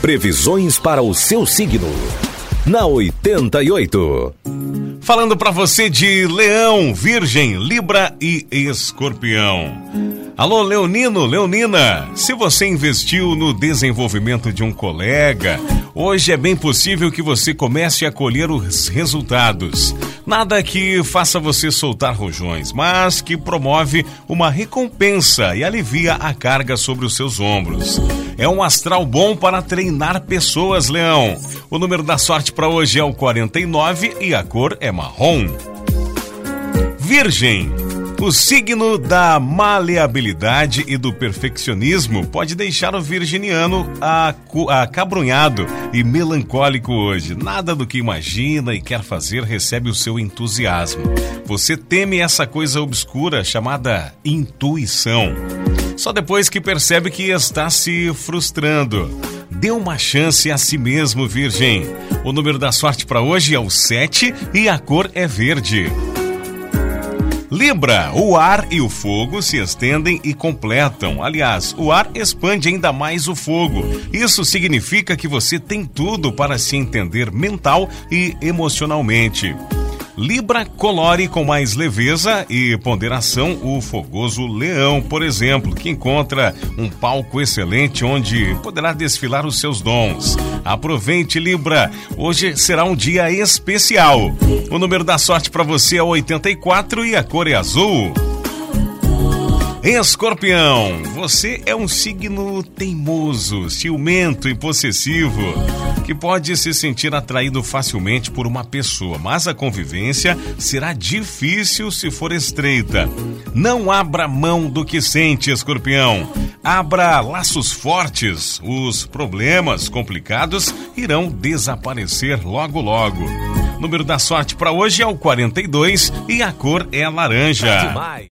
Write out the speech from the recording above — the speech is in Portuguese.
Previsões para o seu signo. Na 88. Falando para você de Leão, Virgem, Libra e Escorpião. Alô, Leonino, Leonina, se você investiu no desenvolvimento de um colega, hoje é bem possível que você comece a colher os resultados. Nada que faça você soltar rojões, mas que promove uma recompensa e alivia a carga sobre os seus ombros. É um astral bom para treinar pessoas, Leão. O número da sorte para hoje é o 49 e a cor é marrom. Virgem. O signo da maleabilidade e do perfeccionismo pode deixar o virginiano acabrunhado e melancólico hoje. Nada do que imagina e quer fazer recebe o seu entusiasmo. Você teme essa coisa obscura chamada intuição. Só depois que percebe que está se frustrando. Dê uma chance a si mesmo, Virgem. O número da sorte para hoje é o 7 e a cor é verde. Libra, o ar e o fogo se estendem e completam. Aliás, o ar expande ainda mais o fogo. Isso significa que você tem tudo para se entender mental e emocionalmente. Libra colore com mais leveza e ponderação o fogoso leão, por exemplo, que encontra um palco excelente onde poderá desfilar os seus dons. Aproveite, Libra. Hoje será um dia especial. O número da sorte para você é 84 e a cor é azul. Escorpião, você é um signo teimoso, ciumento e possessivo, que pode se sentir atraído facilmente por uma pessoa, mas a convivência será difícil se for estreita. Não abra mão do que sente, escorpião. Abra laços fortes. Os problemas complicados irão desaparecer logo logo. Número da sorte para hoje é o 42 e a cor é laranja.